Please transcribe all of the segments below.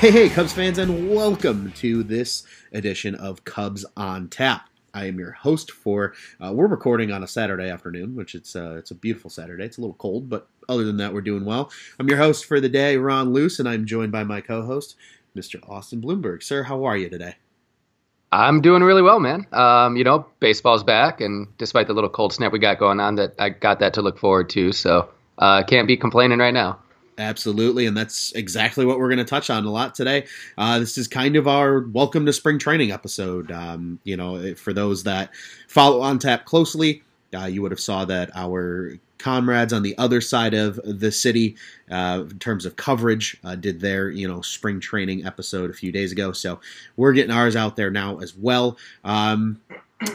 Hey, hey, Cubs fans, and welcome to this edition of Cubs on Tap. I am your host for. Uh, we're recording on a Saturday afternoon, which it's uh, it's a beautiful Saturday. It's a little cold, but other than that, we're doing well. I'm your host for the day, Ron Luce, and I'm joined by my co-host, Mr. Austin Bloomberg. Sir, how are you today? I'm doing really well, man. Um, you know, baseball's back, and despite the little cold snap we got going on, that I got that to look forward to. So uh, can't be complaining right now. Absolutely, and that's exactly what we're going to touch on a lot today. Uh, this is kind of our welcome to spring training episode. Um, you know, for those that follow on tap closely, uh, you would have saw that our comrades on the other side of the city, uh, in terms of coverage, uh, did their you know spring training episode a few days ago. So we're getting ours out there now as well. Um,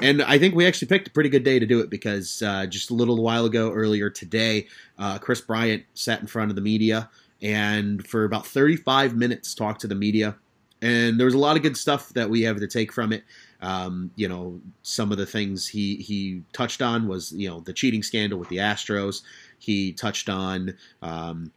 and I think we actually picked a pretty good day to do it because uh, just a little while ago, earlier today, uh, Kris Bryant sat in front of the media and for about 35 minutes talked to the media. And there was a lot of good stuff that we have to take from it. Um, you know, some of the things he he touched on was you know the cheating scandal with the Astros. He touched on um,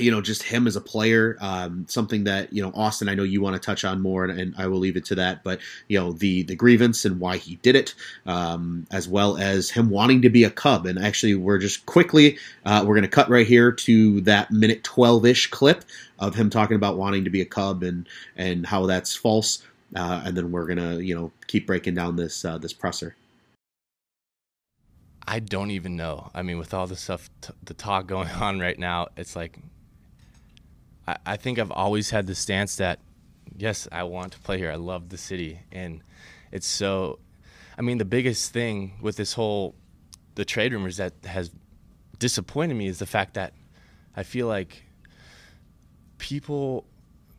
you know, just him as a player, um, something that you know, Austin, I know you want to touch on more, and, and, I will leave it to that. But you know, the the grievance and why he did it, um, as well as him wanting to be a Cub. And actually, we're just quickly, uh, we're going to cut right here to that minute twelve ish clip of him talking about wanting to be a Cub and and how that's false. Uh, and then we're gonna, you know, keep breaking down this uh, this presser. I don't even know. I mean, with all the stuff, t- the talk going on right now, it's like I, think I've always had the stance that yes, I want to play here. I love the city, and it's so. I mean, the biggest thing with this whole the trade rumors that has disappointed me is the fact that I feel like people,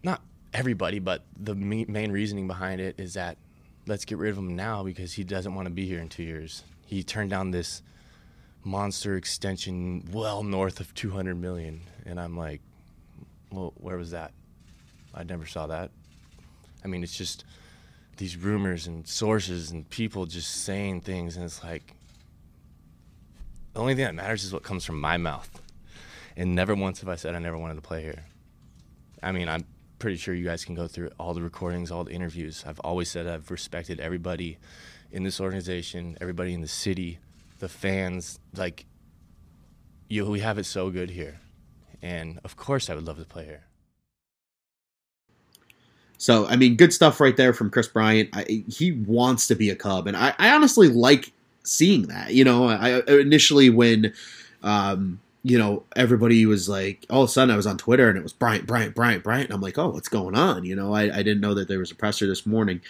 not everybody, but the main reasoning behind it is that let's get rid of him now because he doesn't want to be here in two years. He turned down this monster extension well north of 200 million, and I'm like, well, where was that? I never saw that. I mean, it's just these rumors and sources and people just saying things, and it's like the only thing that matters is what comes from my mouth. And never once have I said I never wanted to play here. I mean, I'm pretty sure you guys can go through all the recordings, all the interviews. I've always said I've respected everybody in this organization, everybody in the city, the fans. Like, you, we have it so good here and of course I would love to play here. So I mean, good stuff right there from Kris Bryant. I, he wants to be a Cub, and I, I, honestly like seeing that. You know, I initially when, um, you know, everybody was like, all of a sudden I was on Twitter and it was Bryant, Bryant, Bryant, Bryant, and I'm like, oh, what's going on? You know, I, I didn't know that there was a presser this morning,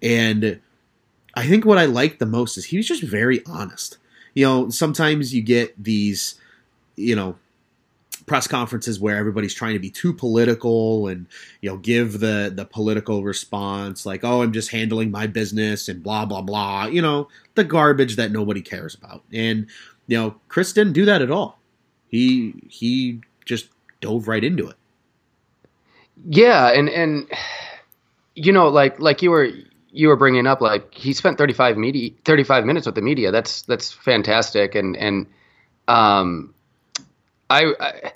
and I think what I liked the most is he was just very honest. You know, sometimes you get these, you know, press conferences where everybody's trying to be too political and you know give the the political response like oh i'm just handling my business and blah blah blah you know the garbage that nobody cares about. And you know chris didn't do that at all. He he just dove right into it. Yeah and and you know like like you were you were bringing up like he spent 35 media 35 minutes with the media. That's that's fantastic. And and um I, I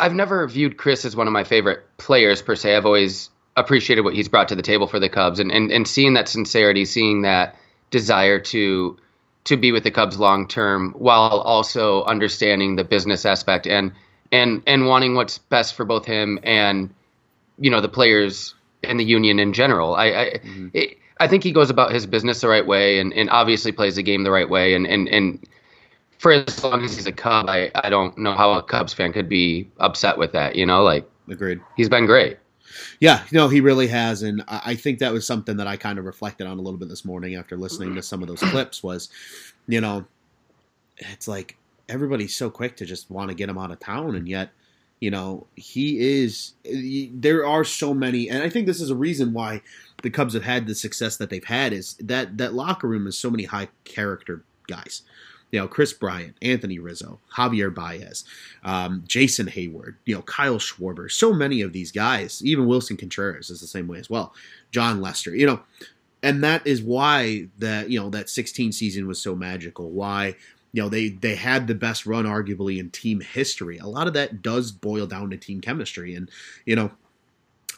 I've never viewed Kris as one of my favorite players per se. I've always appreciated what he's brought to the table for the Cubs, and and, and seeing that sincerity, seeing that desire to to be with the Cubs long term, while also understanding the business aspect and and and wanting what's best for both him and you know the players and the union in general. I I, mm-hmm. it, I think he goes about his business the right way, and, and obviously plays the game the right way, and and and for as long as he's a Cub, I, I don't know how a Cubs fan could be upset with that. You know, like agreed. He's been great. Yeah, no, he really has, and I think that was something that I kind of reflected on a little bit this morning after listening to some of those clips. Was, you know, it's like everybody's so quick to just want to get him out of town, and yet, you know, he is. There are so many, and I think this is a reason why the Cubs have had the success that they've had. Is that that locker room is so many high character guys you know, Kris Bryant, Anthony Rizzo, Javier Baez, um, Jason Heyward, you know, Kyle Schwarber, so many of these guys, even Willson Contreras is the same way as well. Jon Lester, you know, and that is why that, you know, that 16 season was so magical. Why, you know, they, they had the best run arguably in team history. A lot of that does boil down to team chemistry. And, you know,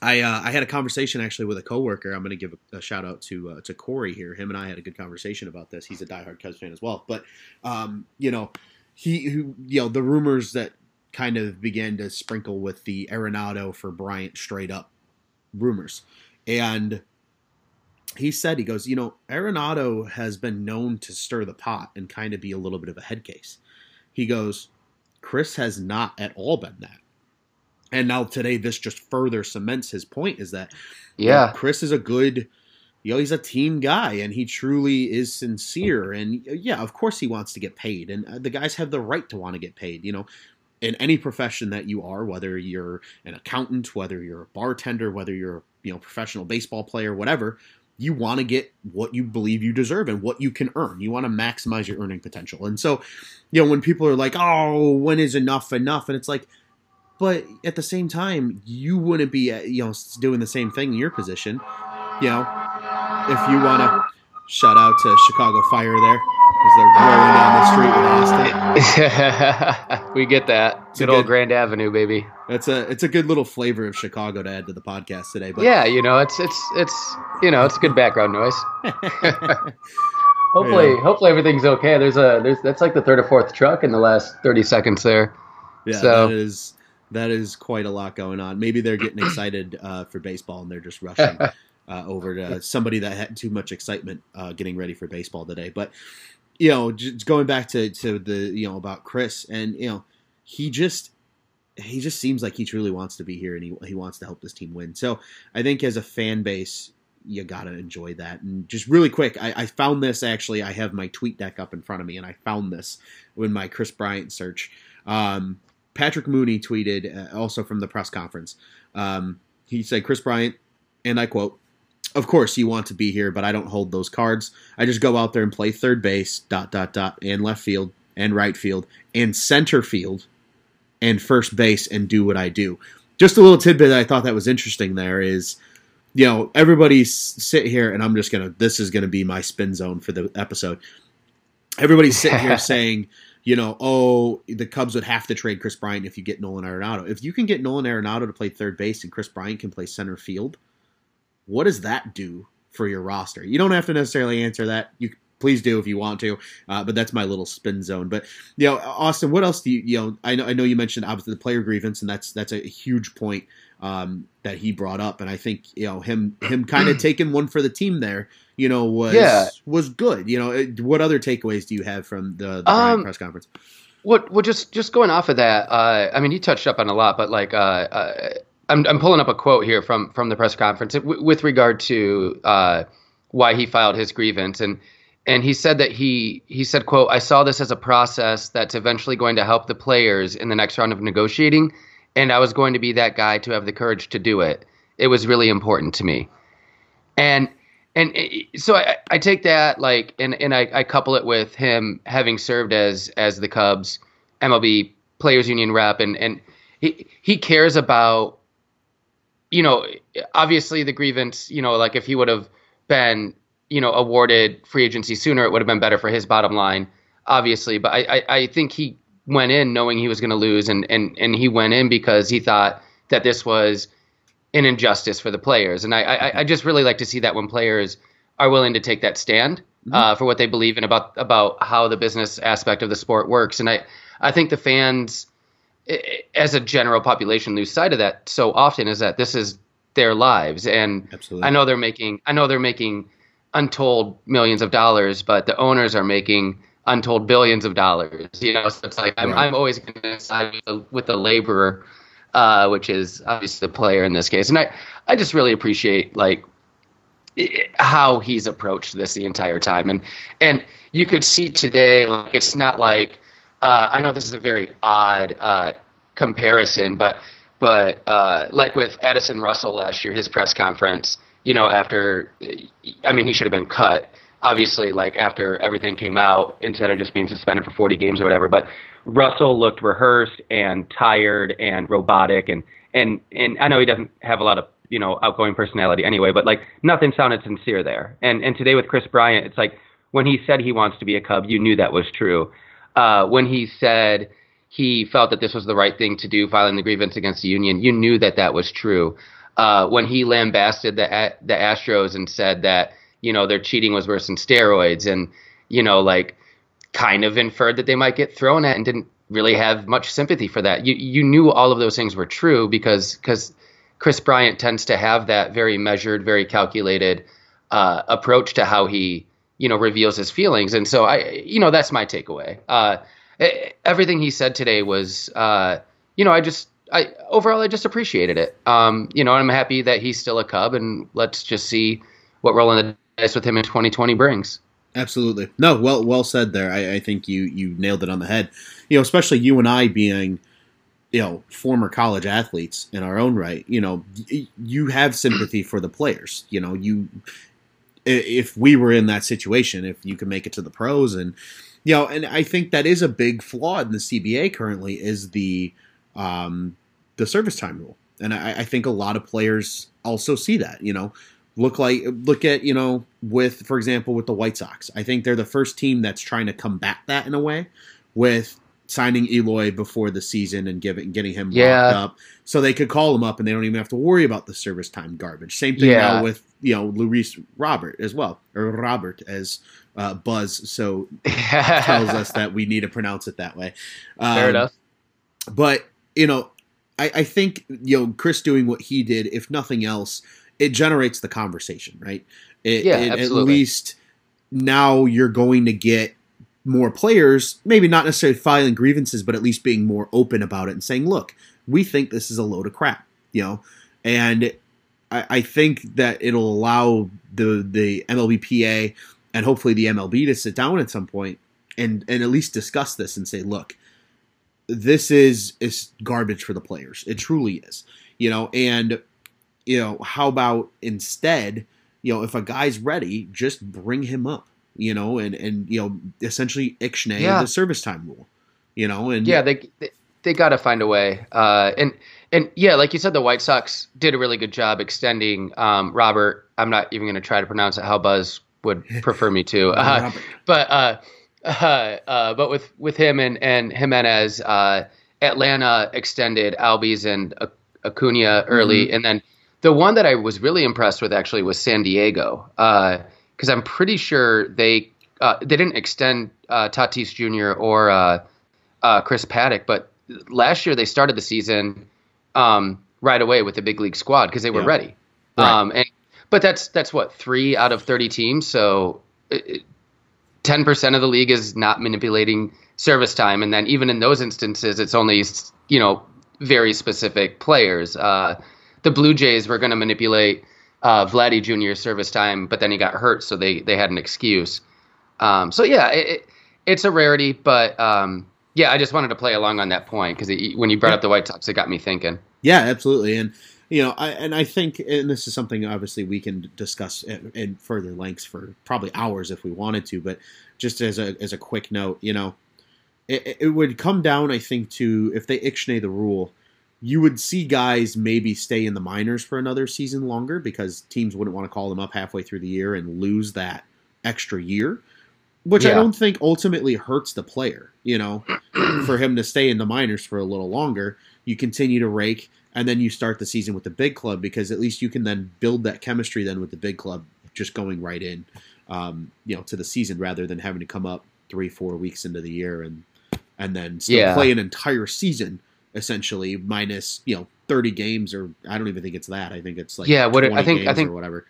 I uh, I had a conversation actually with a coworker. I'm going to give a, a, shout out to uh, to Corey here. Him and I had a good conversation about this. He's a diehard Cubs fan as well. But um, you know, he who you know the rumors that kind of began to sprinkle with the Arenado for Bryant straight up rumors, and he said he goes, you know, Arenado has been known to stir the pot and kind of be a little bit of a head case. He goes, Kris has not at all been that. And now today, this just further cements his point is that, yeah, you know, Kris is a good, you know, he's a team guy and he truly is sincere. And yeah, of course he wants to get paid. And uh, the guys have the right to want to get paid. You know, in any profession that you are, whether you're an accountant, whether you're a bartender, whether you're, you know, professional baseball player, whatever, you want to get what you believe you deserve and what you can earn. You want to maximize your earning potential. And so, you know, when people are like, "Oh, when is enough enough?" and it's like, but at the same time, you wouldn't be, uh, you know, doing the same thing in your position. You know, if you want to shout out to Chicago Fire there as they're rolling down the street with Austin. we get that. It's good old Grand Avenue, baby. That's a it's a good little flavor of Chicago to add to the podcast today. But yeah, you know, it's it's it's you know, it's good background noise. hopefully, yeah. hopefully everything's okay. There's a there's that's like the third or fourth truck in the last thirty seconds there. Yeah, so. that is that is quite a lot going on. Maybe they're getting excited uh, for baseball and they're just rushing uh, over to somebody that had too much excitement uh, getting ready for baseball today. But you know, just going back to to the you know about Kris and you know he just he just seems like he truly wants to be here and he he wants to help this team win. So I think as a fan base. You gotta enjoy that, and just really quick, I, I found this actually. I have my tweet deck up in front of me, and I found this in my Kris Bryant search. Um, Patrick Mooney tweeted uh, also from the press conference. Um, he said, Kris Bryant, and I quote, of course you want to be here, but I don't hold those cards. I just go out there and play third base, dot, dot, dot, and left field, and right field, and center field, and first base, and do what I do. Just a little tidbit that I thought that was interesting there is, you know, everybody sit here, and I'm just going to, this is going to be my spin zone for the episode. Everybody's sitting here saying, you know, oh, the Cubs would have to trade Kris Bryant if you get Nolan Arenado. If you can get Nolan Arenado to play third base and Kris Bryant can play center field, what does that do for your roster? You don't have to necessarily answer that. You please do if you want to, uh, but that's my little spin zone. But you know, Austin, what else do you? You know, I know I know you mentioned obviously the player grievance, and that's that's a huge point um, that he brought up, and I think you know him him kind of taking one for the team there you know, was yeah. was good. You know, what other takeaways do you have from the, the um, press conference? What, what just just going off of that, uh, I mean, you touched up on a lot, but like, uh, uh, I'm I'm pulling up a quote here from from the press conference w- with regard to uh, why he filed his grievance, and and he said that he he said, "quote I saw this as a process that's eventually going to help the players in the next round of negotiating, and I was going to be that guy to have the courage to do it. It was really important to me." And and so I, I, take that like and and I, I, couple it with him having served as as the Cubs MLB Players Union rep and and he he cares about you know obviously the grievance you know like if he would have been you know awarded free agency sooner it would have been better for his bottom line obviously but I I, I think he went in knowing he was going to lose and and and he went in because he thought that this was an injustice for the players. And I, I, I, just really like to see that when players are willing to take that stand mm-hmm. uh, for what they believe in about about how the business aspect of the sport works. And I, I think the fans, as a general population, lose sight of that so often. Is that this is their lives, and Absolutely. I know they're making I know they're making untold millions of dollars, but the owners are making untold billions of dollars. You know, so it's like I'm, right. I'm always going to side with the, with the laborer uh, which is obviously the player in this case. And I, I just really appreciate like how he's approached this the entire time. And and you could see today, like it's not like uh, I know this is a very odd uh, comparison, but but uh, like with Addison Russell last year, his press conference, you know, after I mean, he should have been cut. Obviously, like after everything came out, instead of just being suspended for 40 games or whatever. But Russell looked rehearsed and tired and robotic and and and I know he doesn't have a lot of you know outgoing personality anyway, but like nothing sounded sincere there. And and today with Kris Bryant, it's like when he said he wants to be a Cub, you knew that was true. Uh, when he said he felt that this was the right thing to do, filing the grievance against the union, you knew that that was true. uh, when he lambasted the the Astros and said that you know their cheating was worse than steroids, and you know like kind of inferred that they might get thrown at, and didn't really have much sympathy for that. You you knew all of those things were true because because Kris Bryant tends to have that very measured, very calculated uh, approach to how he you know reveals his feelings, and so I you know that's my takeaway. Uh, everything he said today was uh, you know I just I overall I just appreciated it. Um, you know, I'm happy that he's still a Cub, and let's just see what rolling the dice with him in 2020 brings. Absolutely, no, well, well said there. I, I think you you nailed it on the head. You know, especially you and I being you know former college athletes in our own right you know you have sympathy for the players you know you if we were in that situation if you could make it to the pros and you know and i think that is a big flaw in the cba currently is the um the service time rule and I, I think a lot of players also see that you know look like look at you know with for example with the white sox i think they're the first team that's trying to combat that in a way with signing Eloy before the season and giving getting him yeah. locked up, so they could call him up and they don't even have to worry about the service time garbage. Same thing yeah. now with you know Luis Robert as well, or Robert as uh, Buzz. So tells us that we need to pronounce it that way. Um, Fair enough. But you know, I, I think you know Kris doing what he did, if nothing else, it generates the conversation, right? It, yeah, it, absolutely. At least now you're going to get more players, maybe not necessarily filing grievances, but at least being more open about it and saying, look, we think this is a load of crap, you know? And I, I think that it'll allow the, the MLBPA and hopefully the MLB to sit down at some point and, and at least discuss this and say, look, this is, is garbage for the players. It truly is, you know? And, you know, how about instead, you know, if a guy's ready, just bring him up you know, and and you know, essentially ixnay yeah. the service time rule, you know, and yeah, they they, they got to find a way, uh, and and yeah, like you said, the White Sox did a really good job extending um, Robert. I'm not even going to try to pronounce it how Buzz would prefer me to, uh, but uh, uh, uh, but with with him and and Jimenez, uh, Atlanta extended Albies and Acuna early, mm-hmm. and then the one that I was really impressed with actually was San Diego. Uh, because I'm pretty sure they uh, they didn't extend uh, Tatis Jr. or uh, uh, Chris Paddack, but last year they started the season um, right away with the big league squad because they were yeah. ready. Right. Um, and but that's that's what three out of thirty teams, so ten percent of the league is not manipulating service time, and then even in those instances, it's only you know very specific players. Uh, the Blue Jays were going to manipulate uh, Vladdy Jr. service time, but then he got hurt, so they they had an excuse. Um, so yeah, it, it's a rarity, but um, yeah, I just wanted to play along on that point because when you brought yeah. up the White Sox, it got me thinking. Yeah, absolutely, and you know, I, and I think, and this is something obviously we can discuss in, in further lengths for probably hours if we wanted to, but just as a as a quick note, you know, it, it would come down, I think, to if they ixnay the rule you would see guys maybe stay in the minors for another season longer because teams wouldn't want to call them up halfway through the year and lose that extra year, which yeah. I don't think ultimately hurts the player. You know, for him to stay in the minors for a little longer, you continue to rake and then you start the season with the big club because at least you can then build that chemistry then with the big club just going right in, um, you know, to the season rather than having to come up three, four weeks into the year and and then still yeah. play an entire season essentially minus you know 30 games or I don't even think it's that. I think it's like yeah. What I think I think whatever.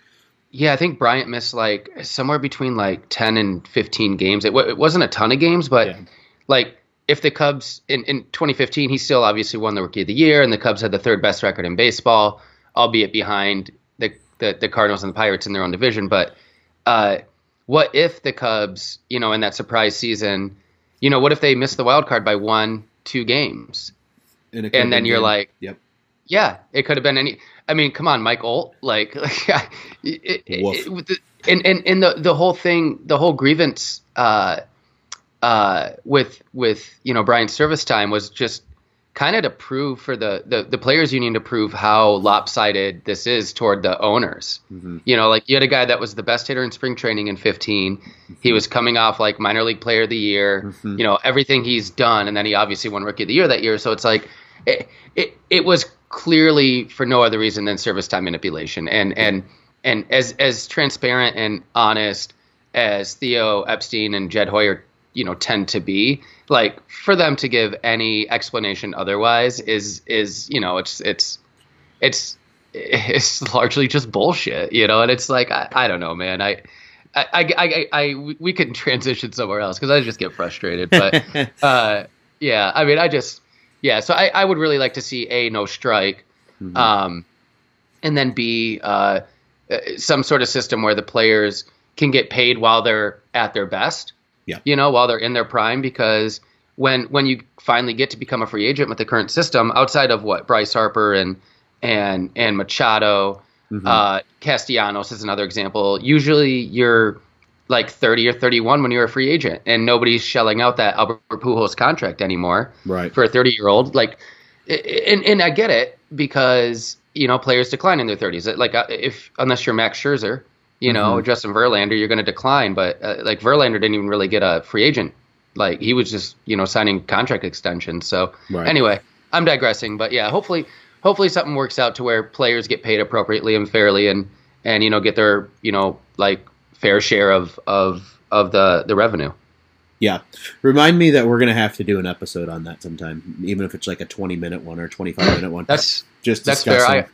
Yeah, I think Bryant missed like somewhere between like 10 and 15 games. It, w- it wasn't a ton of games, but yeah. like if the Cubs in, in 2015, he still obviously won the Rookie of the Year, and the Cubs had the third best record in baseball, albeit behind the the, the Cardinals and the Pirates in their own division. But uh, what if the Cubs, you know, in that surprise season, you know, what if they missed the wild card by one, two games? And, and then you're game. like, yep, yeah, it could have been any. I mean, come on, Mike Olt, like, it, it, it, and and and the the whole thing, the whole grievance uh, uh, with with you know Bryant's service time was just kind of to prove for the, the the players union to prove how lopsided this is toward the owners. Mm-hmm. You know, like you had a guy that was the best hitter in spring training in 15. Mm-hmm. He was coming off like minor league player of the year. Mm-hmm. You know, everything he's done, and then he obviously won rookie of the year that year. So it's like it, it, it was clearly for no other reason than service time manipulation. And and and as as transparent and honest as Theo Epstein and Jed Hoyer, you know, tend to be, like for them to give any explanation otherwise is is you know it's it's it's it's largely just bullshit, you know. And it's like I, I don't know, man. I I, I, I, I, we can transition somewhere else because I just get frustrated. But uh, yeah, I mean, I just yeah. So I, I would really like to see a no strike, mm-hmm. um, and then b uh, some sort of system where the players can get paid while they're at their best. Yeah, you know, while they're in their prime, because when when you finally get to become a free agent with the current system, outside of what Bryce Harper and and and Machado Mm-hmm. Uh, Castellanos is another example. Usually you're like 30 or 31 when you're a free agent and nobody's shelling out that Albert Pujols contract anymore right. for a 30 year old. Like, and, and I get it because, you know, players decline in their 30s. Like, uh, if, unless you're Max Scherzer, you know, mm-hmm. Justin Verlander, you're going to decline. But uh, like Verlander didn't even really get a free agent. Like, he was just, you know, signing contract extensions. So, right. anyway, I'm digressing. But yeah, hopefully, hopefully something works out to where players get paid appropriately and fairly and and you know get their you know like fair share of of of the the revenue. Yeah, remind me that we're gonna have to do an episode on that sometime, even if it's like a twenty minute one or twenty five minute one. That's just that's discussing. fair.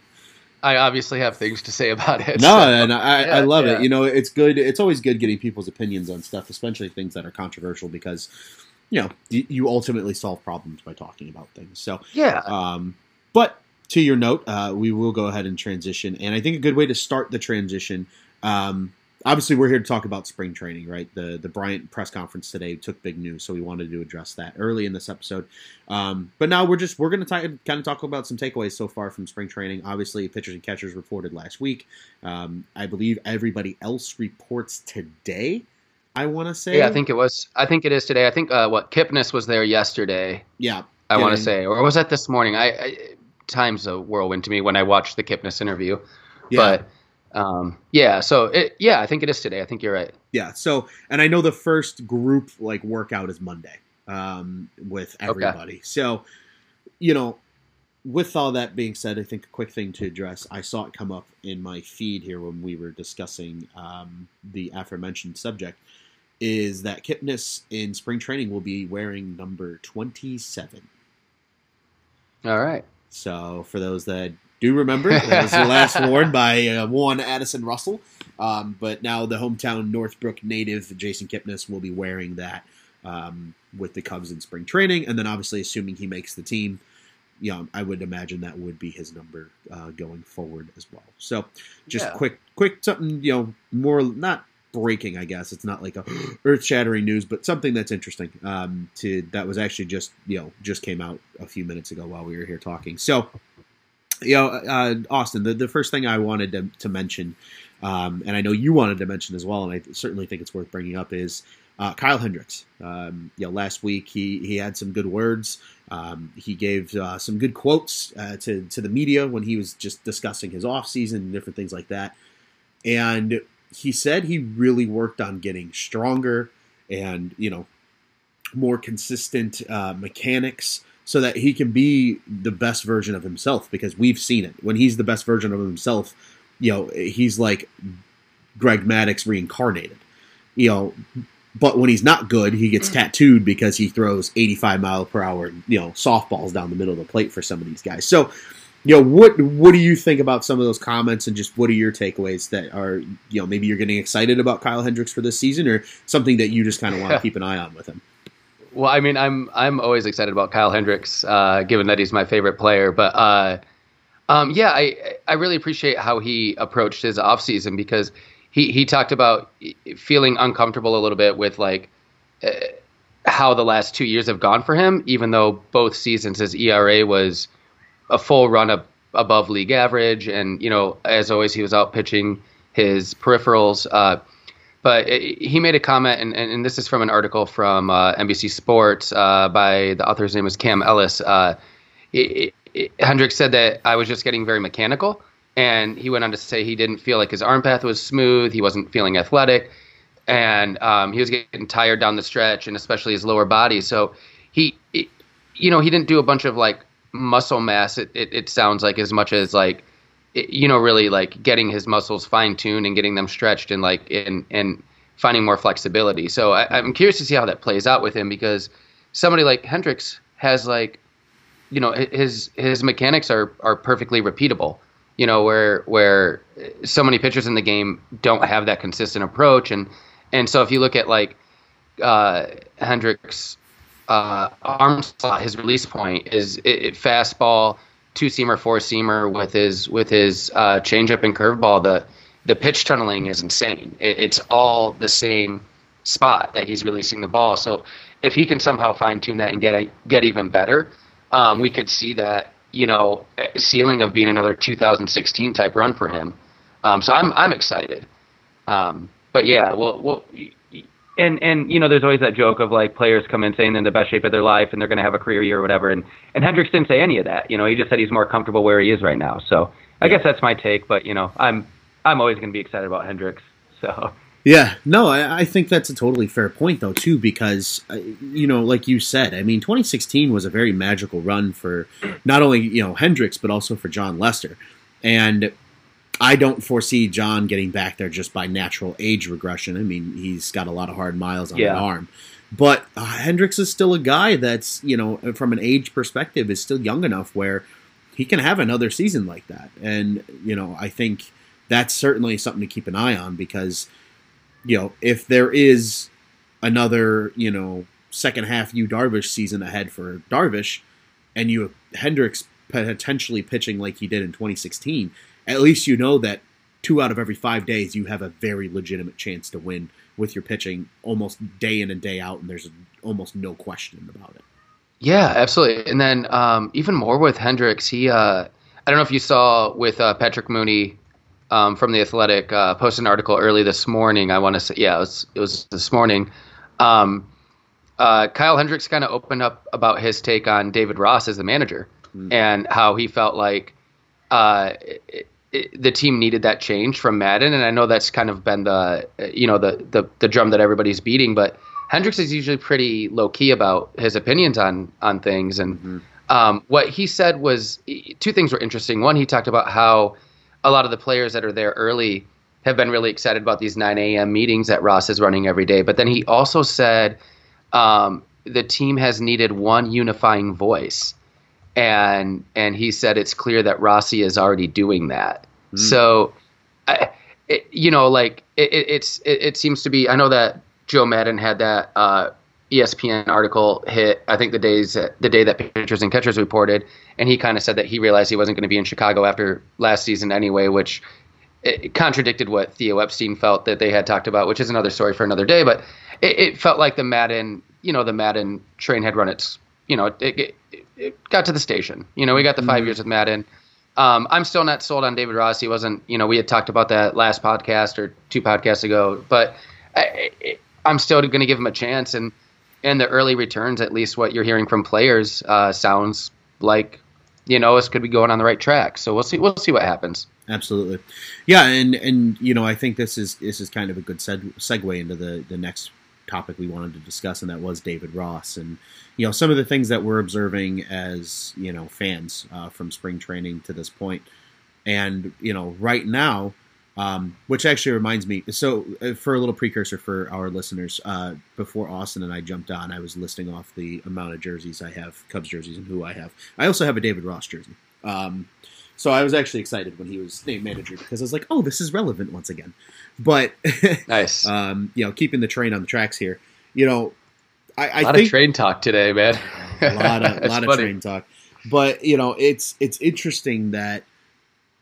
I, I obviously have things to say about it. No, so. and I, yeah, I love yeah. it. You know, it's good. It's always good getting people's opinions on stuff, especially things that are controversial, because you know you ultimately solve problems by talking about things. So yeah. Um, but to your note, uh, we will go ahead and transition. And I think a good way to start the transition. Um, obviously, we're here to talk about spring training, right? The the Bryant press conference today took big news, so we wanted to address that early in this episode. Um, but now we're just we're going to kind of talk about some takeaways so far from spring training. Obviously, pitchers and catchers reported last week. Um, I believe everybody else reports today. I want to say. Yeah, I think it was. I think it is today. I think uh, what Kipnis was there yesterday. Yeah, I want to say, or was that this morning? I, I time's a whirlwind to me when I watched the Kipnis interview. Yeah. But um, yeah, so it, yeah, I think it is today. I think you're right. Yeah. So, and I know the first group like workout is Monday um, with everybody. Okay. So, you know, with all that being said, I think a quick thing to address. I saw it come up in my feed here when we were discussing um, the aforementioned subject. Is that Kipnis in spring training will be wearing number twenty-seven? All right. So for those that do remember, It was the last worn by uh, one Addison Russell. Um, but now the hometown Northbrook native Jason Kipnis will be wearing that um, with the Cubs in spring training, and then obviously assuming he makes the team, you know, I would imagine that would be his number uh, going forward as well. So just yeah. quick, quick something, you know, more not breaking, I guess. It's not like a earth shattering news, but something that's interesting. Um, to that was actually just you know just came out a few minutes ago while we were here talking. So, you know, uh, Austin, the, the first thing I wanted to, to mention, um, and I know you wanted to mention as well, and I certainly think it's worth bringing up is. Uh, Kyle Hendricks, um, you know, last week he, he had some good words. Um, he gave uh, some good quotes uh, to to the media when he was just discussing his offseason and different things like that. And he said he really worked on getting stronger and you know more consistent uh, mechanics so that he can be the best version of himself because we've seen it. When he's the best version of himself you know he's like greg Maddux reincarnated you know. But when he's not good he gets tattooed because he throws 85 mile per hour you know softballs down the middle of the plate for some of these guys. So you know what what do you think about some of those comments and just what are your takeaways that are you know maybe you're getting excited about Kyle Hendricks for this season or something that you just kind of want to keep an eye on with him well I mean I'm I'm always excited about Kyle Hendricks uh, given that he's my favorite player but uh, um, yeah I I really appreciate how he approached his offseason because he he talked about feeling uncomfortable a little bit with like uh, how the last two years have gone for him even though both seasons his ERA was a full run up above league average, and you know, as always, he was out pitching his peripherals. But it, he made a comment, and, and, and, this is from an article from uh, NBC Sports uh, by the author's name is Cam Ellis. Uh, Hendricks said that I was just getting very mechanical, and he went on to say he didn't feel like his arm path was smooth, he wasn't feeling athletic, and um, he was getting tired down the stretch, and especially his lower body. So he, you know, he didn't do a bunch of like muscle mass. It, it, sounds like as much as like you know really like getting his muscles fine tuned and getting them stretched and like and and finding more flexibility. So I, I'm curious to see how that plays out with him because somebody like Hendricks has like you know his his mechanics are are perfectly repeatable you know where where so many pitchers in the game don't have that consistent approach and and so if you look at like uh, Hendricks uh, arm slot his release point is it, it fastball two seamer four seamer with his with his uh, changeup and curveball the the pitch tunneling is insane it, it's all the same spot that he's releasing the ball so if he can somehow fine tune that and get get even better um, we could see that you know ceiling of being another 2016 type run for him. Um, so I'm I'm excited. Um, but yeah, well, well, and and you know, there's always that joke of like players come in saying they're in the best shape of their life and they're going to have a career year or whatever. And and Hendricks didn't say any of that. You know, he just said he's more comfortable where he is right now. So I guess that's my take. But you know, I'm I'm always going to be excited about Hendricks. So yeah, no, I, I, think that's a totally fair point, though, too, because, uh, you know, like you said, I mean, 2016 was a very magical run for not only, you know, Hendricks, but also for Jon Lester. And I don't foresee Jon getting back there just by natural age regression. I mean, he's got a lot of hard miles on yeah. the arm. But uh, Hendricks is still a guy that's, you know, from an age perspective, is still young enough where he can have another season like that. And, you know, I think that's certainly something to keep an eye on because – you know, if there is another, you know, second half Yu Darvish season ahead for Darvish, and you Hendricks potentially pitching like he did in 2016, at least you know that two out of every five days you have a very legitimate chance to win with your pitching almost day in and day out, and there's almost no question about it. Yeah, absolutely. And then um, even more with Hendricks, he, uh, I don't know if you saw with uh, Patrick Mooney um, from the Athletic uh, posted an article early this morning. I want to say, yeah, it was it was this morning. Um, uh, Kyle Hendricks kind of opened up about his take on David Ross as the manager mm. and how he felt like uh, it, it, the team needed that change from Maddon, And I know that's kind of been the you know the the, the drum that everybody's beating, but Hendricks is usually pretty low key about his opinions on on things. And mm-hmm. um, what he said was two things were interesting. One, he talked about how a lot of the players that are there early have been really excited about these 9 a.m. meetings that Ross is running every day. But then he also said um, the team has needed one unifying voice, and and he said it's clear that Rossy is already doing that. Mm. So, I, it, you know, like it, it's it, it, seems to be. I know that Joe Maddon had that uh, ESPN article hit. I think the days the day that pitchers and catchers reported, and he kind of said that he realized he wasn't going to be in Chicago after last season anyway, which it contradicted what Theo Epstein felt that they had talked about, which is another story for another day. But it, it felt like the Maddon, you know, the Maddon train had run its, you know, it, it, got to the station. You know, we got the 5 mm-hmm. years with Maddon. Um, I'm still not sold on David Ross. He wasn't, you know, we had talked about that last podcast or two podcasts ago, but I, I'm still going to give him a chance and and the early returns, at least what you're hearing from players, uh, sounds like you know us could be going on the right track. So we'll see. We'll see what happens. Absolutely, yeah, and and you know I think this is this is kind of a good seg- segue into the the next topic we wanted to discuss, and that was David Ross and you know some of the things that we're observing as you know fans uh, from spring training to this point, and you know right now um, which actually reminds me. So, uh, for a little precursor for our listeners, uh, before Austin and I jumped on, I was listing off the amount of jerseys I have, Cubs jerseys, and who I have. I also have a David Ross jersey. Um, so I was actually excited when he was named manager because I was like, "Oh, this is relevant once again." But nice, um, you know, keeping the train on the tracks here. You know, I, I a lot think, of train talk today, man. a lot of a lot of train talk. But you know, it's it's interesting that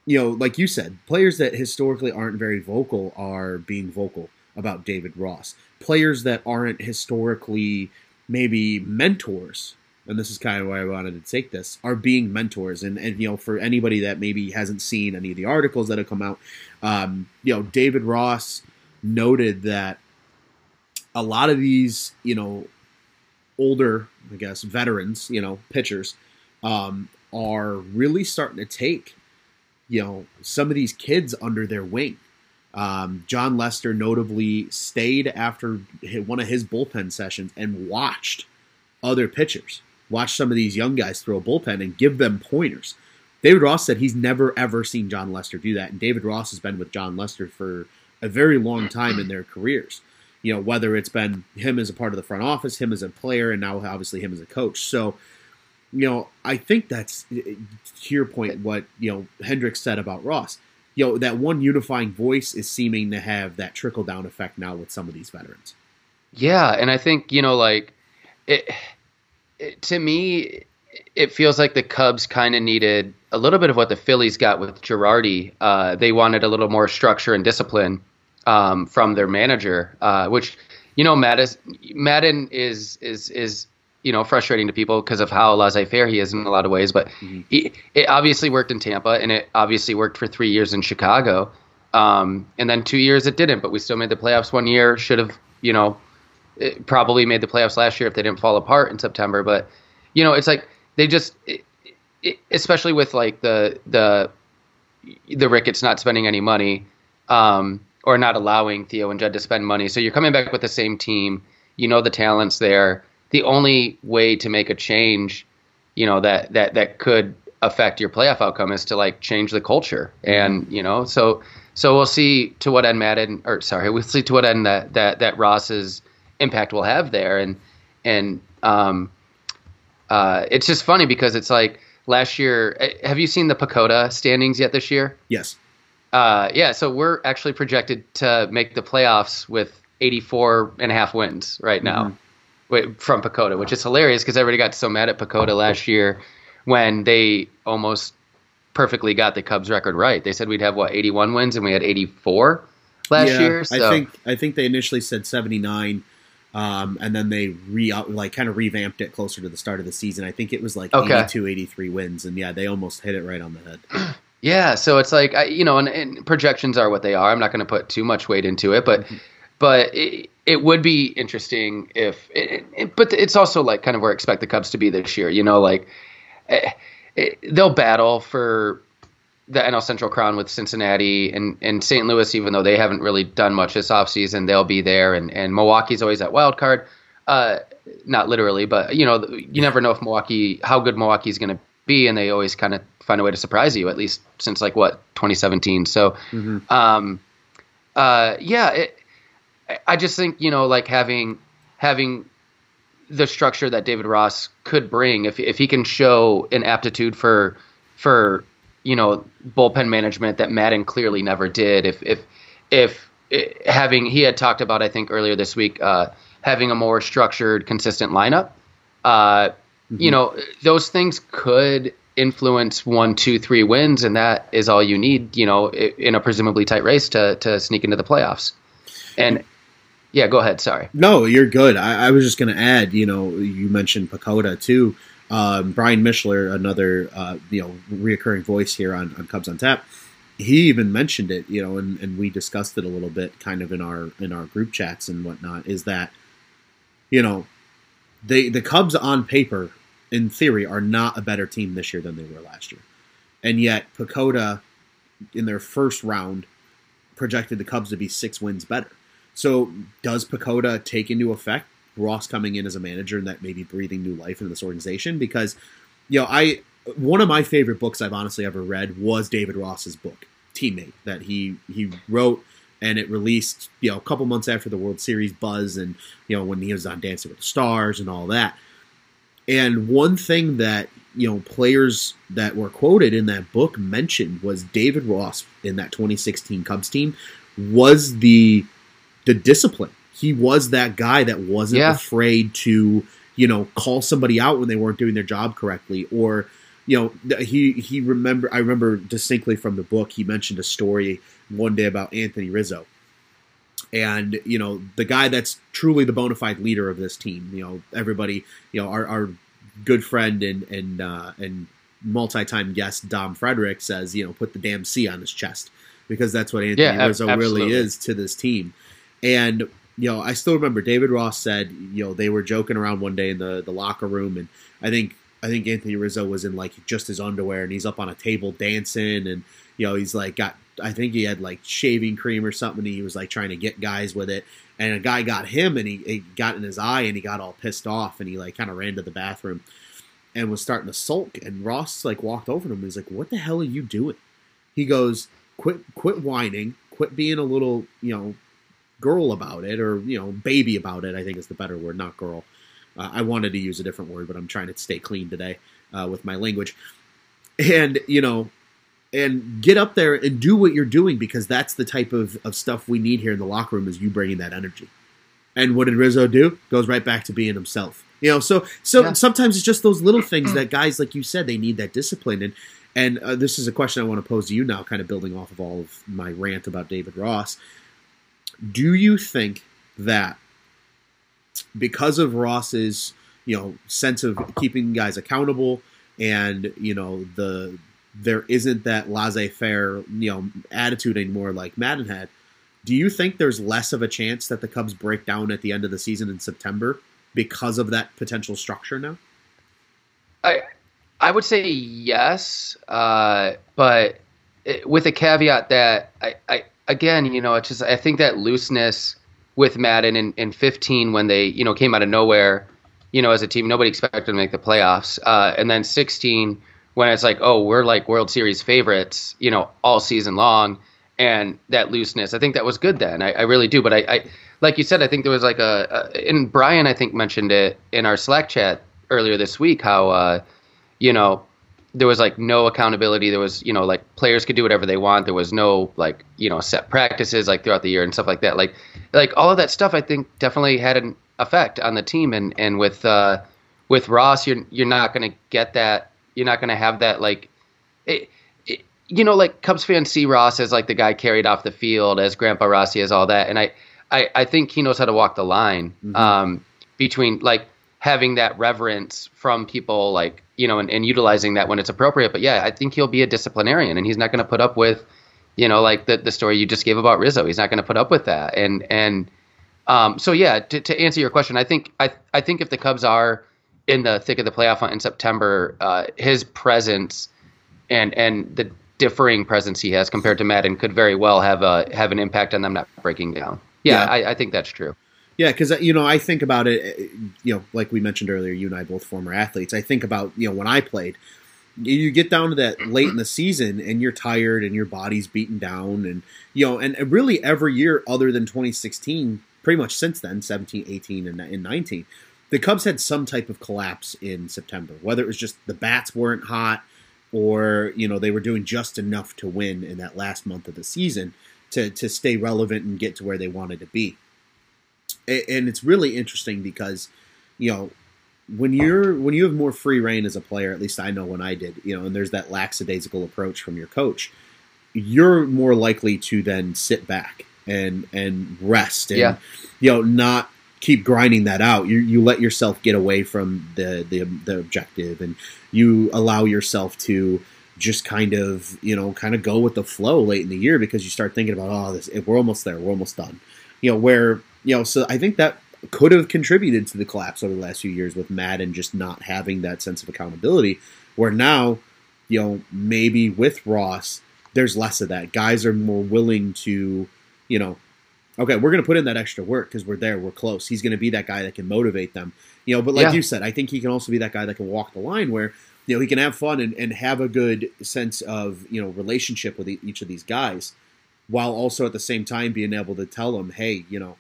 you know, like you said, players that historically aren't very vocal are being vocal about David Ross. Players that aren't historically maybe mentors, and this is kind of why I wanted to take this, are being mentors. And, and you know, for anybody that maybe hasn't seen any of the articles that have come out, um, you know, David Ross noted that a lot of these, you know, older, I guess, veterans, you know, pitchers, um, are really starting to take you know some of these kids under their wing. Um, Jon Lester notably stayed after one of his bullpen sessions and watched other pitchers watch some of these young guys throw a bullpen and give them pointers. David Ross said he's never ever seen Jon Lester do that, and David Ross has been with Jon Lester for a very long time in their careers. You know, whether it's been him as a part of the front office, him as a player, and now obviously him as a coach. So, you know, I think that's to your point what you know Hendricks said about Ross. You know, that one unifying voice is seeming to have that trickle down effect now with some of these veterans. Yeah, and I think you know, like it, it to me, it feels like the Cubs kind of needed a little bit of what the Phillies got with Girardi. Uh, they wanted a little more structure and discipline um, from their manager, uh, which you know, Maddis, Maddon is is is you know frustrating to people because of how laissez-faire he is in a lot of ways. But mm-hmm. he, it obviously worked in Tampa, and it obviously worked for three years in Chicago, um, and then two years it didn't. But we still made the playoffs one year. Should have you know probably made the playoffs last year if they didn't fall apart in September. But you know, it's like they just, it, it, especially with like the the the Ricketts not spending any money. Um, or not allowing Theo and Jed to spend money. So you're coming back with the same team. You know the talents there. The only way to make a change, you know that that that could affect your playoff outcome is to like change the culture. And you know, so so we'll see to what end Maddon or sorry, we'll see to what end that that that Ross's impact we'll have there. And and um, uh, it's just funny because it's like last year. Eh, have you seen the PECOTA standings yet this year? Yes. Uh, yeah, so we're actually projected to make the playoffs with 84 and a half wins right now mm-hmm. from PECOTA, which is hilarious because everybody got so mad at PECOTA last year when they almost perfectly got the Cubs record right. They said we'd have what 81 wins and we had 84 last yeah, year. So. I think I think they initially said 79. Um, and then they re like kind of revamped it closer to the start of the season. I think it was like okay. 82, 83 wins, and yeah, they almost hit it right on the head. Yeah, so it's like I, you know, and, and, projections are what they are. I'm not going to put too much weight into it, but mm-hmm. but it, it, would be interesting if. It, it, but it's also like kind of where I expect the Cubs to be this year. You know, like eh, eh, they'll battle for the NL Central crown with Cincinnati and, and St. Louis, even though they haven't really done much this offseason, they'll be there. And, and Milwaukee's always at wild card. Uh, not literally, but you know, you never know if Milwaukee, how good Milwaukee's going to be, and they always kind of find a way to surprise you. At least since like what 2017. So, mm-hmm. um, uh, yeah, it, I just think you know like having having the structure that David Ross could bring if if he can show an aptitude for for you know bullpen management that Maddon clearly never did. If if if it, eh, having he had talked about I think earlier this week uh, having a more structured, consistent lineup. Uh, Mm-hmm. You know, those things could influence one, two, three wins, and that is all you need. You know, in a presumably tight race to to sneak into the playoffs. And yeah, go ahead. Sorry. No, you're good. I, I was just going to add. You know, you mentioned PECOTA too. Um, Brian Mishler, another uh, you know reoccurring voice here on, on Cubs on Tap, he even mentioned it. You know, and, and we discussed it a little bit, kind of in our in our group chats and whatnot. Is that you know they the Cubs on paper, in theory, are not a better team this year than they were last year, and yet PECOTA, in their first round, projected the Cubs to be six wins better. So does PECOTA take into effect Ross coming in as a manager and that maybe breathing new life into this organization? Because you know, I one of my favorite books I've honestly ever read was David Ross's book, Teammate, that he he wrote and it released you know a couple months after the World Series buzz and you know when he was on Dancing with the Stars and all that. And one thing that you know players that were quoted in that book mentioned was David Ross in that 2016 Cubs team was the the discipline. He was that guy that wasn't yeah. afraid to you know call somebody out when they weren't doing their job correctly or you know he he remember I remember distinctly from the book he mentioned a story one day about Anthony Rizzo. And, you know, the guy that's truly the bona fide leader of this team, you know, everybody, you know, our, our good friend and, and, uh, and multi-time guest Dom Frederick says, you know, put the damn C on his chest because that's what Anthony yeah, Rizzo absolutely. really is to this team. And, you know, I still remember David Ross said, you know, they were joking around one day in the, the locker room and I think I think Anthony Rizzo was in like just his underwear and he's up on a table dancing and you know he's like got I think he had like shaving cream or something. he was like trying to get guys with it, and a guy got him, and he, he got in his eye, and he got all pissed off, and he like kind of ran to the bathroom. and was starting to sulk. And Ross like walked over to him. and He's like, "What the hell are you doing?" He goes, "Quit, quit whining. Quit being a little, you know, girl about it, or you know, baby about it. I think is the better word, not girl. Uh, I wanted to use a different word, but I'm trying to stay clean today uh, with my language. And you know, and get up there and do what you're doing because that's the type of, of stuff we need here in the locker room is you bringing that energy. And what did Rizzo do? Goes right back to being himself. You know, so so Yeah. sometimes it's just those little things that guys, like you said, they need that discipline. And and uh, this is a question I want to pose to you now, kind of building off of all of my rant about David Ross. Do you think that because of Ross's you know sense of keeping guys accountable and you know the there isn't that laissez-faire you know attitude anymore like Maddon had. Do you think there's less of a chance that the Cubs break down at the end of the season in September because of that potential structure now? I I would say yes, uh, but it, with a caveat that I, I again, you know, it's just I think that looseness with Maddon in, in 15 when they you know came out of nowhere, you know, as a team, nobody expected to make the playoffs, uh, and then 16 when it's like, oh, we're like World Series favorites, you know, all season long, and that looseness, I think that was good then. I, I really do, but I, I like you said, I think there was like a, a and Brian I think mentioned it in our Slack chat earlier this week how. Uh, you know, there was like no accountability. There was, you know, like players could do whatever they want. There was no like, you know, set practices like throughout the year and stuff like that. Like, like all of that stuff, I think definitely had an effect on the team. And and with uh, with Ross, you're you're not gonna get that. You're not gonna have that like, it, it, you know, like Cubs fans see Ross as like the guy carried off the field, as Grandpa Rossy, as all that. And I, I, I think he knows how to walk the line um, between like having that reverence from people like you know and, and utilizing that when it's appropriate. But yeah i think he'll be a disciplinarian and he's not going to put up with you know like the, the story you just gave about rizzo. He's not going to put up with that. And and um, so yeah to, to answer your question i think I, I think if the cubs are in the thick of the playoff hunt in september uh, his presence and and the differing presence he has compared to Maddon could very well have a have an impact on them not breaking down. Yeah, Yeah. I, I think that's true Yeah, because you know I think about it. uh, You know, like we mentioned earlier, you and I both former athletes. I think about you know when I played. You get down to that late in the season, and you're tired, and your body's beaten down, and you know, and really every year other than 2016, pretty much since then, 17, 18, and, and 19, the Cubs had some type of collapse in September. Whether it was just the bats weren't hot, or you know they were doing just enough to win in that last month of the season to to stay relevant and get to where they wanted to be and it's really interesting because you know when you're when you have more free rein as a player at least i know when i did you know and there's that lackadaisical approach from your coach you're more likely to then sit back and and rest and Yeah. you know not keep grinding that out. You you let yourself get away from the the the objective and you allow yourself to just kind of you know kind of go with the flow late in the year because you start thinking about oh this we're almost there. We're almost done you know where you know so i think that could have contributed to the collapse over the last few years with Maddon just not having that sense of accountability where now you know maybe with ross there's less of that. Guys are more willing to you know okay we're going to put in that extra work because we're there we're close. He's going to be that guy that can motivate them. You know but like Yeah. you said i think he can also be that guy that can walk the line where you know he can have fun and, and have a good sense of you know relationship with each of these guys while also at the same time being able to tell them hey you know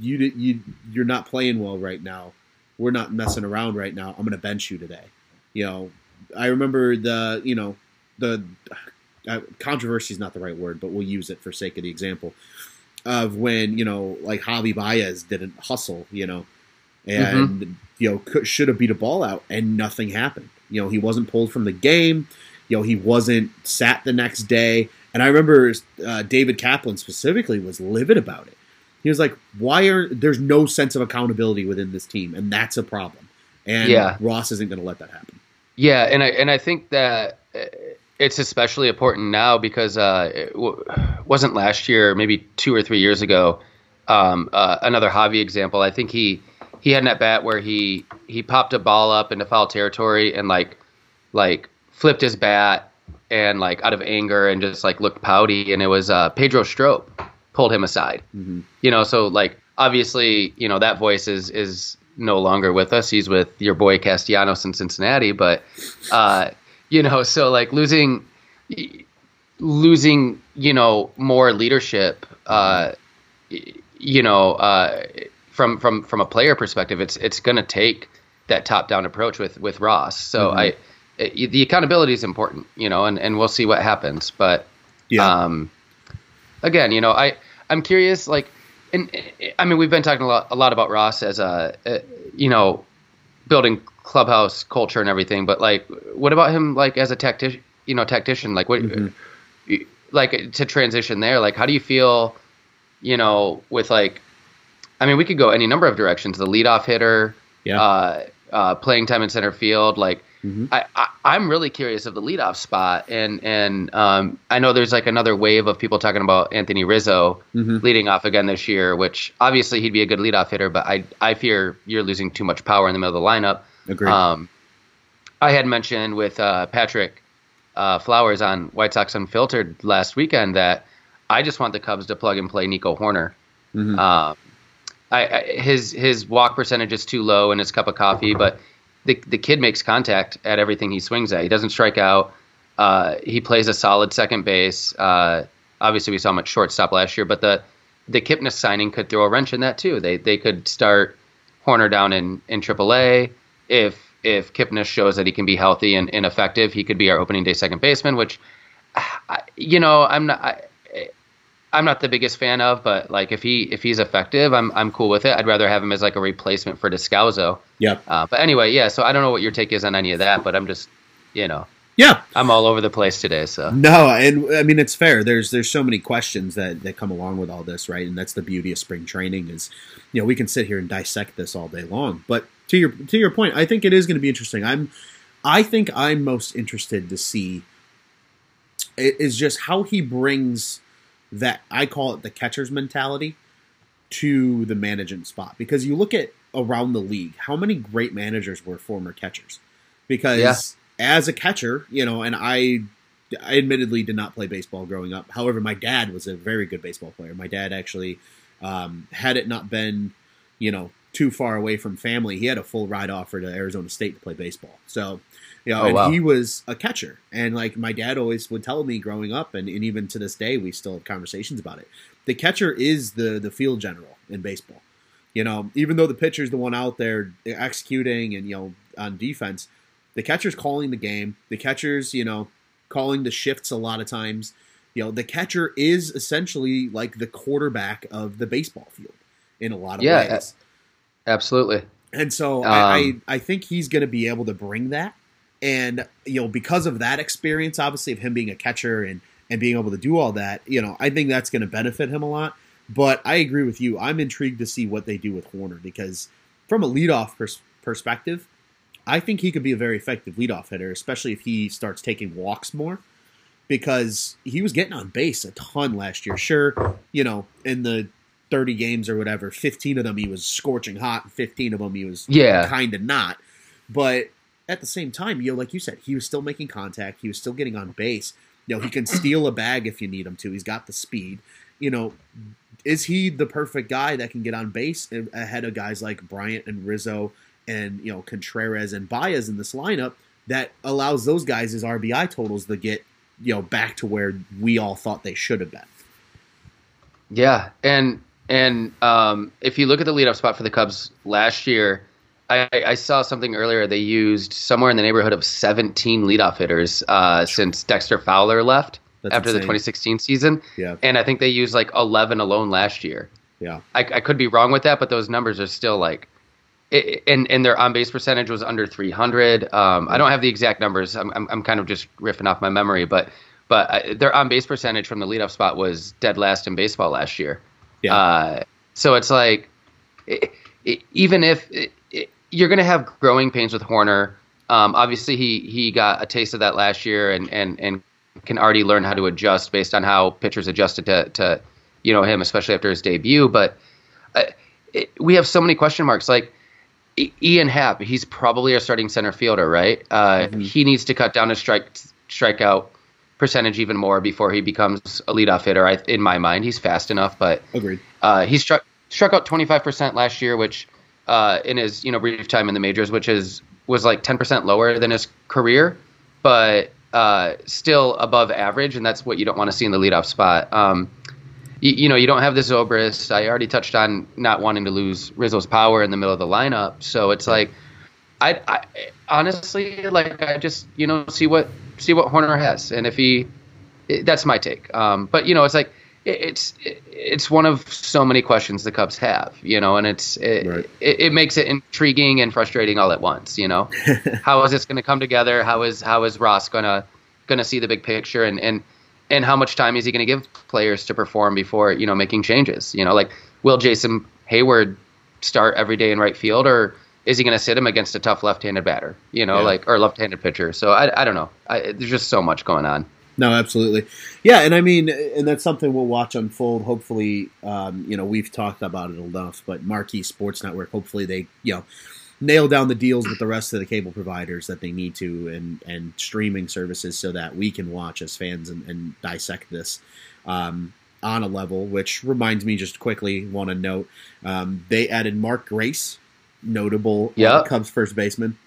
you you you're not playing well right now. We're not messing around right now. I'm going to bench you today. You know i remember the you know the uh, controversy is not the right word but we'll use it for sake of the example of when you know like javi baez didn't hustle you know and you know could, should have beat a ball out and nothing happened. You know he wasn't pulled from the game. You know he wasn't sat the next day and i remember uh, david kaplan specifically was livid about it he was like why are there's no sense of accountability within this team and that's a problem and Yeah. ross isn't going to let that happen Yeah, and I and I think that uh, it's especially important now because uh, it w- wasn't last year, maybe two or three years ago. Um, uh, another Javi example. I think he he had an at bat where he he popped a ball up into foul territory and like like flipped his bat and like out of anger and just like looked pouty and it was uh, Pedro Strop pulled him aside. mm-hmm. You know, so like obviously you know that voice is is no longer with us. He's with your boy Castellanos in Cincinnati. But uh, you know, so like losing losing you know more leadership. Uh, you know, uh, from from from a player perspective, it's it's going to take that top down approach with with Ross. So mm-hmm. I it, the accountability is important, you know, and and we'll see what happens. But yeah. um, again, you know, I I'm curious, like, and I mean, we've been talking a lot a lot about Ross as a, a you know, building clubhouse culture and everything, but like, what about him, like, as a tactician, you know, tactician, like, what, mm-hmm. like, to transition there, like, how do you feel, you know, with like I mean, we could go any number of directions. The leadoff hitter, yeah. uh, uh, playing time in center field. Like, mm-hmm. I, I, am really curious of the leadoff spot, and and um, I know there's like another wave of people talking about Anthony Rizzo mm-hmm. leading off again this year, which obviously he'd be a good leadoff hitter, but I I fear you're losing too much power in the middle of the lineup. Agreed. Um, I had mentioned with uh, Patrick uh, Flowers on White Sox Unfiltered last weekend that I just want the Cubs to plug and play Nico Hoerner. Mm-hmm. Um, I, I, his his walk percentage is too low in his cup of coffee, but the the kid makes contact at everything he swings at. He doesn't strike out. Uh, he plays a solid second base. Uh, obviously, we saw him at shortstop last year, but the the Kipnis signing could throw a wrench in that too. They they could start Hoerner down in in AAA. If if Kipnis shows that he can be healthy and, and effective, he could be our opening day second baseman. Which, you know, I'm not. I, I'm not the biggest fan of, but like if he if he's effective, I'm I'm cool with it. I'd rather have him as like a replacement for Descalso. Yeah. Uh, but anyway, yeah. So I don't know what your take is on any of that, but I'm just, you know. Yeah. I'm all over the place today, so. No, and I mean it's fair. There's there's so many questions that that come along with all this, right? And that's the beauty of spring training is, you know, we can sit here and dissect this all day long. But to your to your point, I think it is going to be interesting. I'm I think I'm most interested to see is just how he brings that I call it the catcher's mentality to the management spot because you look at around the league, how many great managers were former catchers? Because yeah. as a catcher, you know, and I I admittedly did not play baseball growing up. However, my dad was a very good baseball player. My dad actually, um, had it not been, you know, too far away from family, he had a full ride offer to Arizona State to play baseball. So you know, oh, and wow. he was a catcher. And like my dad always would tell me growing up, and, and even to this day, we still have conversations about it. The catcher is the the field general in baseball. You know, even though the pitcher's the one out there executing and you know on defense, the catcher's calling the game. The catcher's you know calling the shifts a lot of times. You know, the catcher is essentially like the quarterback of the baseball field in a lot of yeah, ways. Absolutely. And so um, I, I think he's going to be able to bring that and you know, because of that experience, obviously of him being a catcher and and being able to do all that, you know, I think that's going to benefit him a lot. But I agree with you. I'm intrigued to see what they do with Hoerner because from a leadoff pers- perspective, I think he could be a very effective leadoff hitter, especially if he starts taking walks more. Because he was getting on base a ton last year. Sure, you know, in the 30 games or whatever, 15 of them he was scorching hot, 15 of them he was yeah. kind of not. But at the same time, you know, like you said, he was still making contact. He was still getting on base. You know, he can steal a bag if you need him to. He's got the speed. You know, is he the perfect guy that can get on base ahead of guys like Bryant and Rizzo and you know Contreras and Baez in this lineup that allows those guys' as RBI totals to get you know back to where we all thought they should have been. Yeah, and and um, if you look at the leadoff spot for the Cubs last year, I, I, saw something earlier. They used somewhere in the neighborhood of 17 leadoff hitters uh, since Dexter Fowler left That's after insane. the 2016 season. Yeah. And I think they used like 11 alone last year. Yeah. I, I could be wrong with that, but those numbers are still like, it, and and their on base percentage was under 300. Um, I don't have the exact numbers. I'm, I'm, I'm kind of just riffing off my memory, but but uh, their on base percentage from the leadoff spot was dead last in baseball last year. Yeah. Uh, so it's like, it, it, even if you're going to have growing pains with Hoerner. Um, obviously, he he got a taste of that last year, and and and can already learn how to adjust based on how pitchers adjusted to to you know him, especially after his debut. But uh, it, we have so many question marks. Like Ian Happ, he's probably our starting center fielder, right? Uh, mm-hmm. He needs to cut down his strike strikeout percentage even more before he becomes a leadoff hitter. I, in my mind, he's fast enough, but agreed. Uh, he struck struck out 25% last year, which uh, in his you know brief time in the majors, which is was like 10% lower than his career, but uh, still above average, and that's what you don't want to see in the leadoff spot. Um, you, you, know, you don't have the Zobrist. I already touched on not wanting to lose Rizzo's power in the middle of the lineup, so it's like, I, I honestly like I just you know see what see what Hoerner has, and if he, that's my take. Um, but you know, it's like it's it's one of so many questions the Cubs have, you know, and it's it, right. it, it, makes it intriguing and frustrating all at once, you know. how is this going to come together? How is how is Ross gonna gonna see the big picture and and and how much time is he going to give players to perform before you know making changes? You know, like will Jason Heyward start every day in right field or is he going to sit him against a tough left-handed batter? You know, yeah. like or left-handed pitcher. So I I don't know. I, there's just so much going on. No, absolutely. Yeah, and I mean, and that's something we'll watch unfold. Hopefully, um, you know, we've talked about it enough, but Marquee Sports Network, hopefully they, you know, nail down the deals with the rest of the cable providers that they need to and and streaming services so that we can watch as fans and, and dissect this um, on a level. Which reminds me, just quickly, want to note um, they added Mark Grace, notable yep. Cubs first baseman,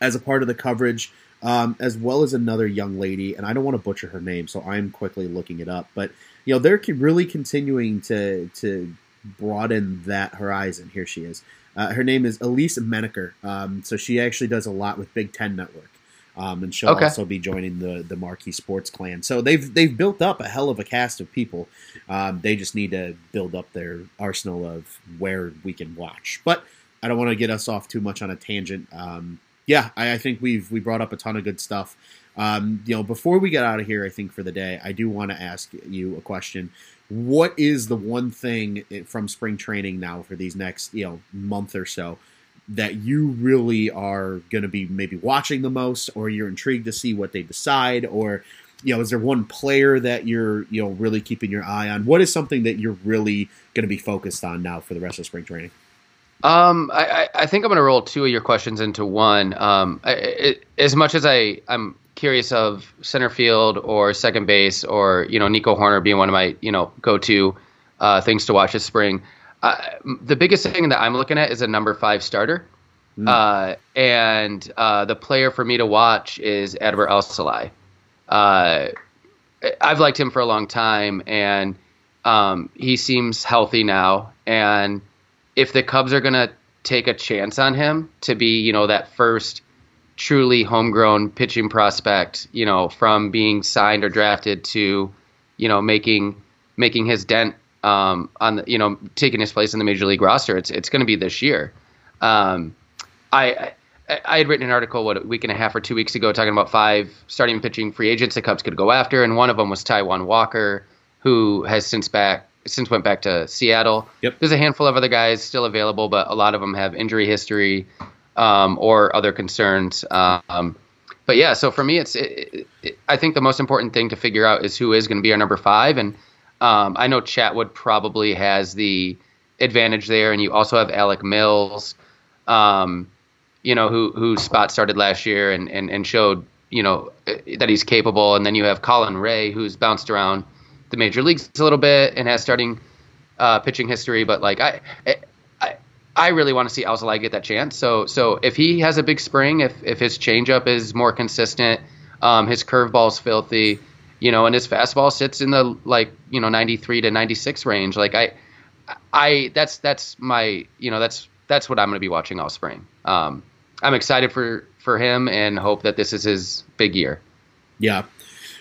as a part of the coverage um, as well as another young lady, and I don't want to butcher her name, so I'm quickly looking it up. But you know, they're really continuing to to broaden that horizon. Here she is. Uh, her name is Elise Menaker. Um, so she actually does a lot with Big Ten Network. Um, and she'll okay. also be joining the the Marquee Sports Clan. So they've they've built up a hell of a cast of people. Um, they just need to build up their arsenal of where we can watch. But I don't want to get us off too much on a tangent. Um, yeah, I, I, think we've we brought up a ton of good stuff. Um, you know, before we get out of here, I think for the day, I do want to ask you a question. What is the one thing from spring training now for these next you know month or so that you really are going to be maybe watching the most, or you're intrigued to see what they decide, or you know, is there one player that you're you know really keeping your eye on? What is something that you're really going to be focused on now for the rest of spring training? Um, I, I think I'm going to roll two of your questions into one. Um, it, as much as I, I'm curious of center field or second base or, you know, Nico Hoerner being one of my, you know, go-to uh, things to watch this spring. Uh, the biggest thing that I'm looking at is a number five starter. Mm. Uh, and uh, the player for me to watch is Adbert Alzolay. Uh, I've liked him for a long time, and um, he seems healthy now. And – if the Cubs are going to take a chance on him to be, you know, that first truly homegrown pitching prospect, you know, from being signed or drafted to, you know, making making his dent um, on the, you know, taking his place in the major league roster, it's it's going to be this year. Um, I, I I had written an article what a week and a half or two weeks ago talking about five starting pitching free agents the Cubs could go after, and one of them was Taijuan Walker, who has since back since went back to Seattle. Yep. There's a handful of other guys still available, but a lot of them have injury history um, or other concerns. Um, but yeah, so for me, it's it, it, I think the most important thing to figure out is who is going to be our number five, and um, I know Chatwood probably has the advantage there, and you also have Alec Mills, um, you know, who who spot started last year and and and showed you know that he's capable, and then you have Colin Rea, who's bounced around the major leagues a little bit and has starting uh, pitching history. But like I, I, I really want to see Alzolay get that chance. So so if he has a big spring, if if his changeup is more consistent, um, his curveball's filthy, you know, and his fastball sits in the like you know 93 to 96 range. Like I, I that's that's my you know that's that's what I'm going to be watching all spring. Um, I'm excited for for him and hope that this is his big year. Yeah,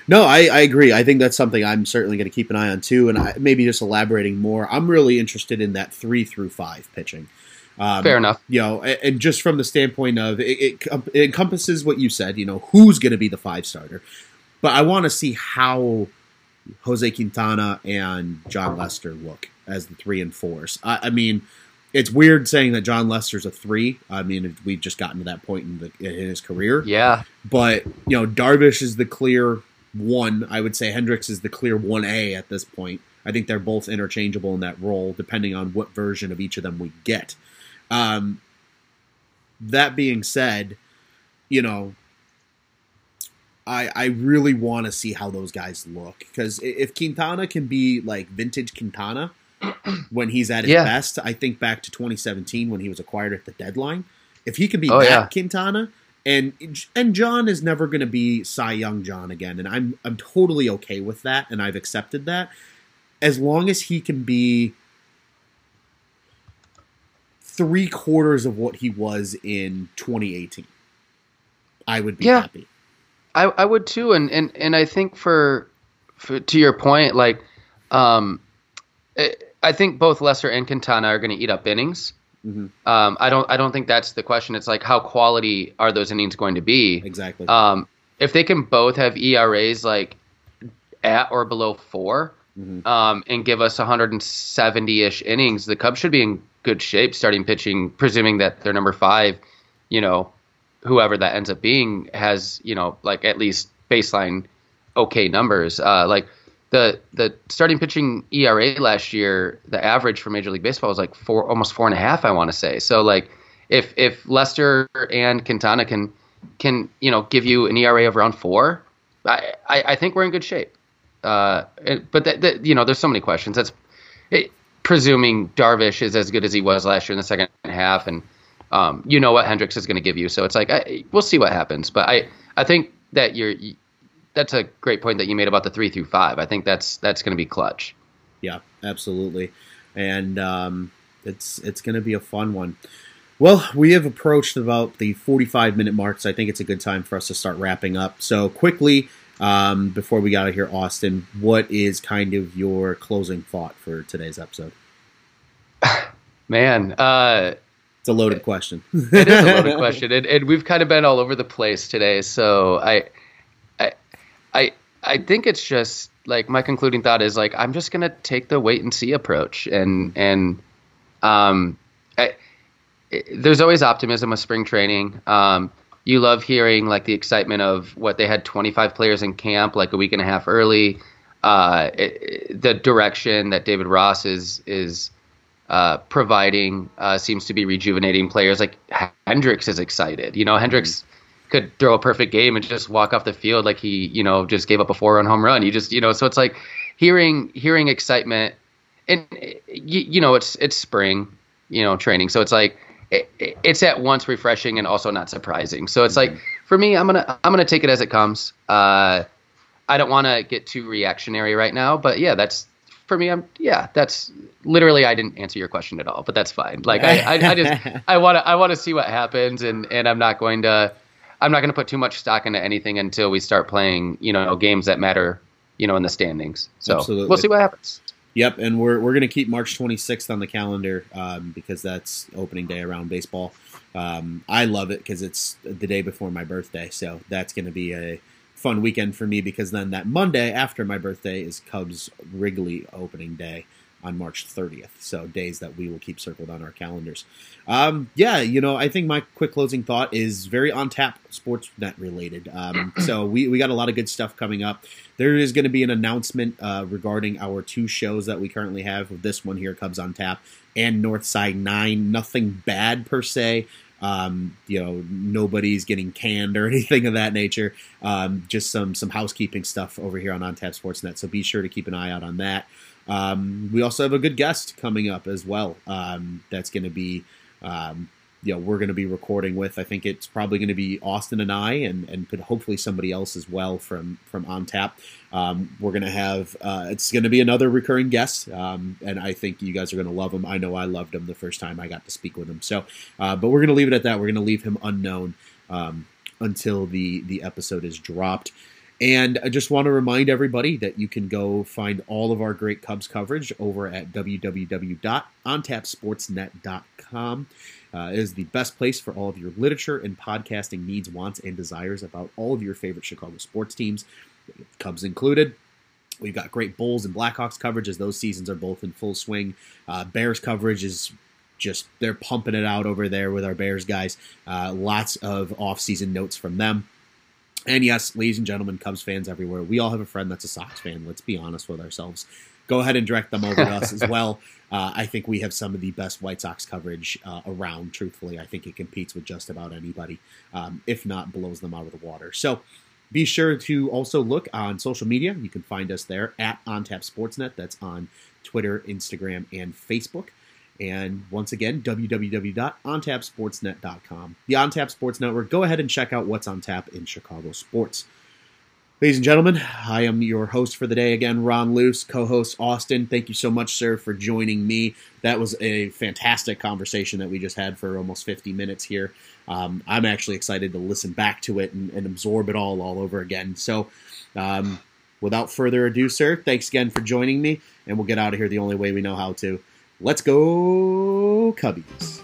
no, I, I agree. I think that's something I'm certainly going to keep an eye on too, and I, maybe just elaborating more. I'm really interested in that three through five pitching. Um, Fair enough. You know, and, and, just from the standpoint of it, it, it encompasses what you said. You know, who's going to be the five starter, but I want to see how Jose Quintana and Jon Lester look as the three and fours. I, I mean, it's weird saying that Jon Lester's a three. I mean, we've just gotten to that point in, the, in his career. Yeah. But you know, Darvish is the clear one. I would say Hendricks is the clear 1A at this point. I think they're both interchangeable in that role, depending on what version of each of them we get. Um, that being said, you know, I I really want to see how those guys look because if Quintana can be like vintage Quintana, when he's at his Yeah. best. I think back to 2017 when he was acquired at the deadline. If he can be Oh, that yeah. Quintana, and and Jon is never going to be Cy Young Jon again, and I'm I'm totally okay with that, and I've accepted that as long as he can be three quarters of what he was in 2018. I would be Yeah. happy. I, I would too, and, and, and I think for, for to your point, like, um, I, I think both Lester and Quintana are going to eat up innings. Mhm. Um, I don't I don't think that's the question. It's like how quality are those innings going to be? Exactly. Um, if they can both have ERAs like at or below 4 Mhm. um, and give us 170 ish innings, the Cubs should be in good shape starting pitching, presuming that their number five, you know, whoever that ends up being has, you know, like at least baseline okay numbers. Uh, like the the starting pitching ERA last year, the average for Major League Baseball was like four, almost four and a half. I want to say. So like, if if Lester and Quintana can can you know give you an ERA of around four, I I, I think we're in good shape. Uh, but that, that you know, there's so many questions. That's it, presuming Darvish is as good as he was last year in the second half, and um, you know what Hendricks is going to give you. So it's like I, we'll see what happens. But I I think that you're that's a great point that you made about the three through five. I think that's that's going to be clutch. Yeah, absolutely, and um, it's it's going to be a fun one. Well, we have approached about the 45 minute mark, so I think it's a good time for us to start wrapping up. So quickly, um, before we got out of here, Austin, what is kind of your closing thought for today's episode? Man, uh, It's a loaded question. it is a loaded question, and, and we've kind of been all over the place today. So I, I, I, think it's just like my concluding thought is like I'm just gonna take the wait and see approach, and and um, I, it, there's always optimism with spring training. Um, you love hearing like the excitement of what they had 25 players in camp like a week and a half early. Uh, it, it- the direction that David Ross is is uh, providing uh, seems to be rejuvenating players. Like Hendricks is excited. You know, Hendricks could throw a perfect game and just walk off the field like he, you know, just gave up a four-run home run. You just, you know, so it's like hearing hearing excitement, and you, you know, it's it's spring, you know, training. So it's like it, it- it's at once refreshing and also not surprising. So it's like for me, I'm gonna I'm gonna take it as it comes. Uh, I don't want to get too reactionary right now, but yeah, that's for me. I'm yeah, that's literally I didn't answer your question at all, but that's fine. Like I, I, I just I want to I want to see what happens, and and I'm not going to I'm not going to put too much stock into anything until we start playing you know games that matter you know in the standings. So Absolutely. we'll see what happens. Yep, and we're we're gonna keep March 26th on the calendar um, because that's opening day around baseball. Um, I love it because it's the day before my birthday, so that's gonna be a fun weekend for me because then that Monday after my birthday is Cubs Wrigley opening day on March 30th. So days that we will keep circled on our calendars. Um, yeah, you know, I think my quick closing thought is very on tap Sportsnet related. Um, so we, we got a lot of good stuff coming up. There is going to be an announcement uh, regarding our two shows that we currently have. This one here, Cubs on Tap, and Northside Nine. Nothing bad per se. Um, you know, nobody's getting canned or anything of that nature. Um, just some some housekeeping stuff over here on On Tap Sportsnet. So be sure to keep an eye out on that. Um, we also have a good guest coming up as well. Um, that's going to be, um, you know, we're going to be recording with. I think it's probably going to be Austin and I, and and could hopefully somebody else as well from from On Tap. Um, we're going to have. Uh, it's going to be another recurring guest, um, and I think you guys are going to love him. I know I loved him the first time I got to speak with him. So, uh, but we're going to leave it at that. We're going to leave him unknown um, until the the episode is dropped. And I just want to remind everybody that you can go find all of our great Cubs coverage over at www.ontapsportsnet.com. Uh, it is the best place for all of your literature and podcasting needs, wants, and desires about all of your favorite Chicago sports teams, Cubs included. We've got great Bulls and Blackhawks coverage as those seasons are both in full swing. Uh, Bears coverage is just they're pumping it out over there with our Bears guys. Uh, lots of off-season notes from them. And yes, ladies and gentlemen, Cubs fans everywhere, we all have a friend that's a Sox fan. Let's be honest with ourselves. Go ahead and direct them over to us as well. Uh, I think we have some of the best White Sox coverage uh, around. Truthfully, I think it competes with just about anybody, um, if not blows them out of the water. So Be sure to also look on social media. You can find us there at OnTap Sportsnet. That's on Twitter, Instagram, and Facebook. And once again, www.ontapsportsnet.com. The OnTap Sports Network. Go ahead and check out what's on tap in Chicago sports. Ladies and gentlemen, I am your host for the day again, Ron Luce, co host Austin. Thank you so much, sir, for joining me. That was a fantastic conversation that we just had for almost 50 minutes here. Um, I'm actually excited to listen back to it and, and absorb it all all over again. So, um, without further ado, sir, thanks again for joining me, and we'll get out of here the only way we know how to. Let's go, Cubbies.